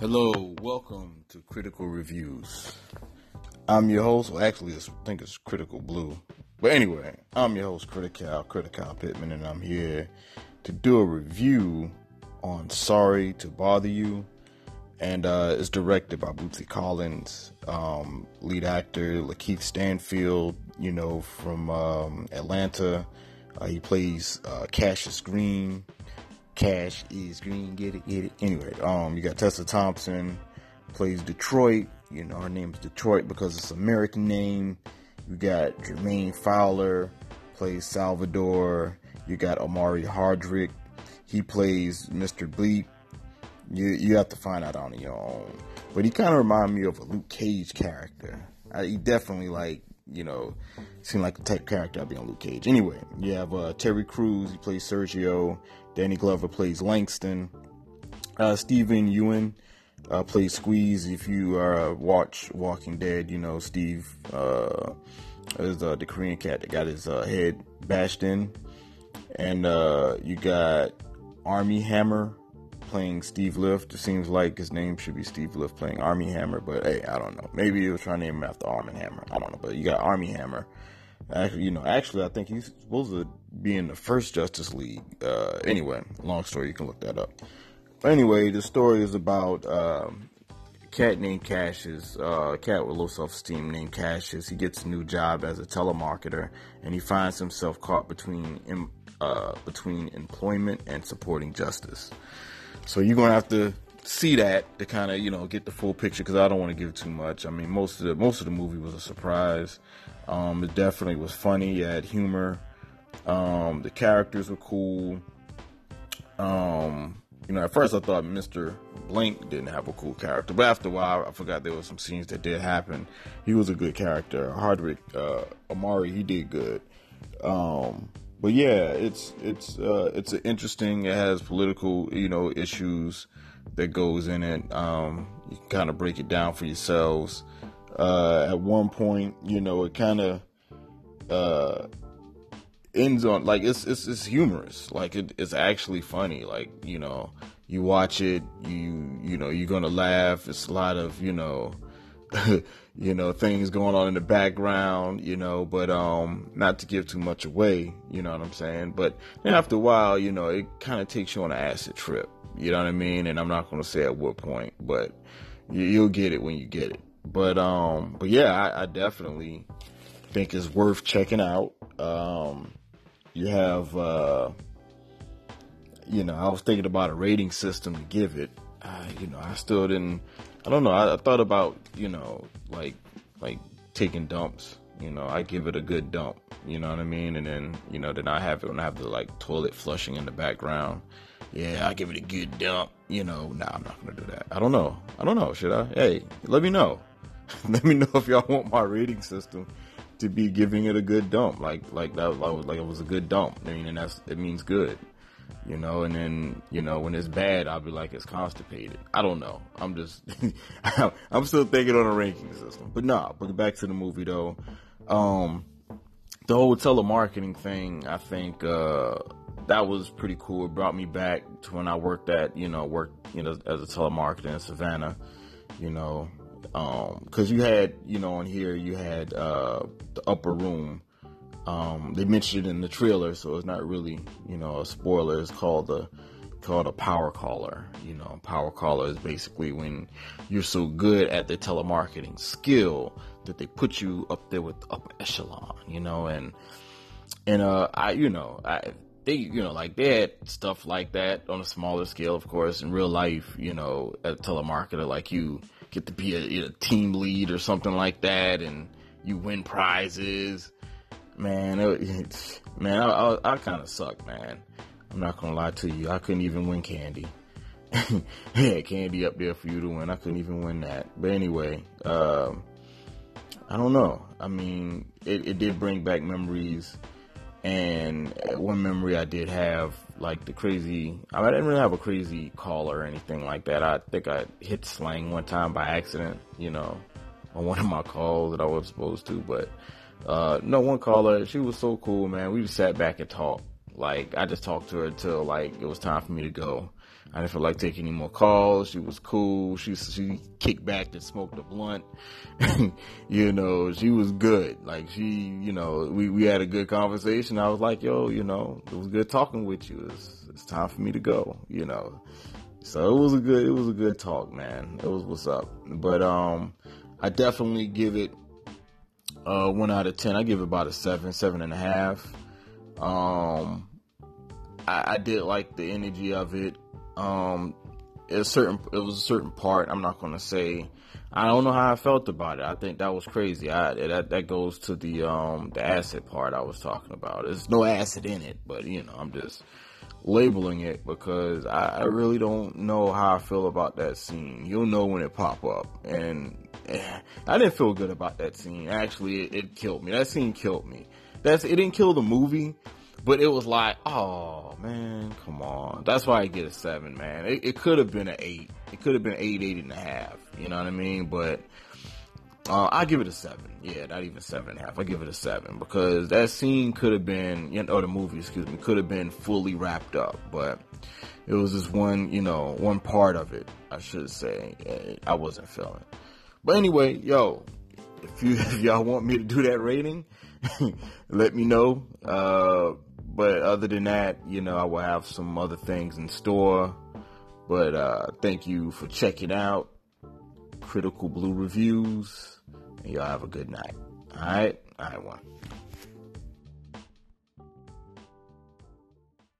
Hello, welcome to Critical Reviews. I'm your host. Well, actually, I think it's Critical Blue. But anyway, I'm your host, Critical, Critical Pittman, and I'm here to do a review on Sorry to Bother You. And uh, it's directed by Bootsy Collins, um, lead actor Lakeith Stanfield, you know, from um, Atlanta. Uh, he plays uh, Cassius Green. Cash is green, get it, get it. Anyway, um, you got Tessa Thompson plays Detroit. You know, her name's Detroit because it's American name. You got Jermaine Fowler plays Salvador. You got Omari Hardwick. He plays Mr. Bleep. You you have to find out on your own. But he kind of remind me of a Luke Cage character. I, he definitely like you know seemed like the type character I'd be on Luke Cage. Anyway, you have uh, Terry Crews. He plays Sergio. Danny Glover plays Langston. Uh, Steven Yeun uh, plays Squeeze. If you uh, watch Walking Dead, you know Steve uh, is uh, the Korean cat that got his uh, head bashed in, and uh, you got Armie Hammer playing Steve Lift. It seems like his name should be Steve Lift playing Armie Hammer, but hey, I don't know. Maybe he was trying to name him after Arm and Hammer. I don't know, but you got Armie Hammer. Actually, you know, actually, I think he's supposed to be in the first Justice League. Uh, anyway, long story, you can look that up. But Anyway, the story is about um, a cat named Cassius, uh, a cat with low self-esteem named Cassius. He gets a new job as a telemarketer, and he finds himself caught between uh, between employment and supporting justice. So you're gonna have to see that to kind of you know get the full picture because I don't want to give too much. I mean, most of the most of the movie was a surprise. Um, it definitely was funny. It had humor. Um, the characters were cool. Um, you know, at first I thought Mr. Blank didn't have a cool character, but after a while I forgot there were some scenes that did happen. He was a good character. Hardwick, uh, Omari, he did good. Um, but yeah, it's it's uh, it's interesting. It has political, you know, issues that goes in it. Um, you can kind of break it down for yourselves. Uh, at one point, you know, it kind of uh, ends on like it's it's, it's humorous. Like it, it's actually funny. Like you know, you watch it, you you know, you're gonna laugh. It's a lot of you know. you know things going on in the background you know but um not to give too much away you know what i'm saying but after a while you know it kind of takes you on an acid trip you know what i mean and i'm not going to say at what point but you, will get it when you get it but um, but yeah, I, I definitely think it's worth checking out. Um, you have, uh, you know, I was thinking about a rating system to give it. You know, I still didn't. I don't know. I, I, thought about, you know, like like taking dumps. You know, I give it a good dump. You know what I mean? And then, you know, then I have it when I have the like toilet flushing in the background. Yeah, I give it a good dump. You know, nah, I'm not gonna do that. I don't know. I don't know. Should I? Hey, let me know. Let me know if y'all want my rating system to be giving it a good dump, like like that, like, like it was a good dump. I mean, and that's it means good, you know. And then you know when it's bad, I'll be like it's constipated. I don't know. I'm just I'm still thinking on a ranking system, but nah. But back to the movie though, um, the whole telemarketing thing. I think uh, that was pretty cool. It brought me back to when I worked at you know worked you know as a telemarketer in Savannah. You know, um because you had you know on here you had uh, the upper room. Um, they mentioned it in the trailer, so it's not really you know a spoiler. It's called the called a power caller. You know, power caller is basically when you're so good at the telemarketing skill that they put you up there with upper echelon. You know, and and uh, I you know I they you know like they had stuff like that on a smaller scale, of course, in real life. You know, a telemarketer like you get to be a, a team lead or something like that, and you win prizes. Man, it, man, I, I, I kind of suck, man. I'm not gonna lie to you. I couldn't even win candy. yeah, candy up there for you to win. I couldn't even win that. But anyway, um, I don't know. I mean, it, it did bring back memories. And one memory I did have like the crazy. I, didn't really have a crazy call or anything like that. I think I hit slang one time by accident, you know, on one of my calls that I was supposed to. But uh, no, one caller, she was so cool, man. We just sat back and talked. Like I just talked to her until like it was time for me to go. I didn't feel like taking any more calls. She was cool. She she kicked back and smoked a blunt. you know, she was good. Like she, you know, we, we had a good conversation. I was like, yo, you know, it was good talking with you. It's, it's time for me to go. You know, so it was a good it was a good talk, man. It was what's up. But um, I definitely give it uh one out of ten. I give it about a seven, seven and a half. Um, I, I did like the energy of it. Um, a certain it was a certain part. I'm not gonna say. I don't know how I felt about it. I think that was crazy. I that that goes to the um the acid part I was talking about. There's no acid in it, but you know I'm just labeling it because I, I really don't know how I feel about that scene. You'll know when it pop up, and I didn't feel good about that scene. Actually, it, it killed me. That scene killed me. That's it didn't kill the movie, but it was like, oh man, come on. That's why I get a seven, man. It, it could have been an eight. It could have been eight, eight and a half. You know what I mean? But uh, I give it a seven. Yeah, not even seven and a half. I give it a seven because that scene could have been, you know, the movie, excuse me, could have been fully wrapped up, but it was just one, you know, one part of it. I should say I wasn't feeling. But anyway, yo, if you if y'all want me to do that rating, let me know. Uh, but other than that, you know, I will have some other things in store. But uh, thank you for checking out Critical Blue Reviews. And y'all have a good night. All right? Right, one.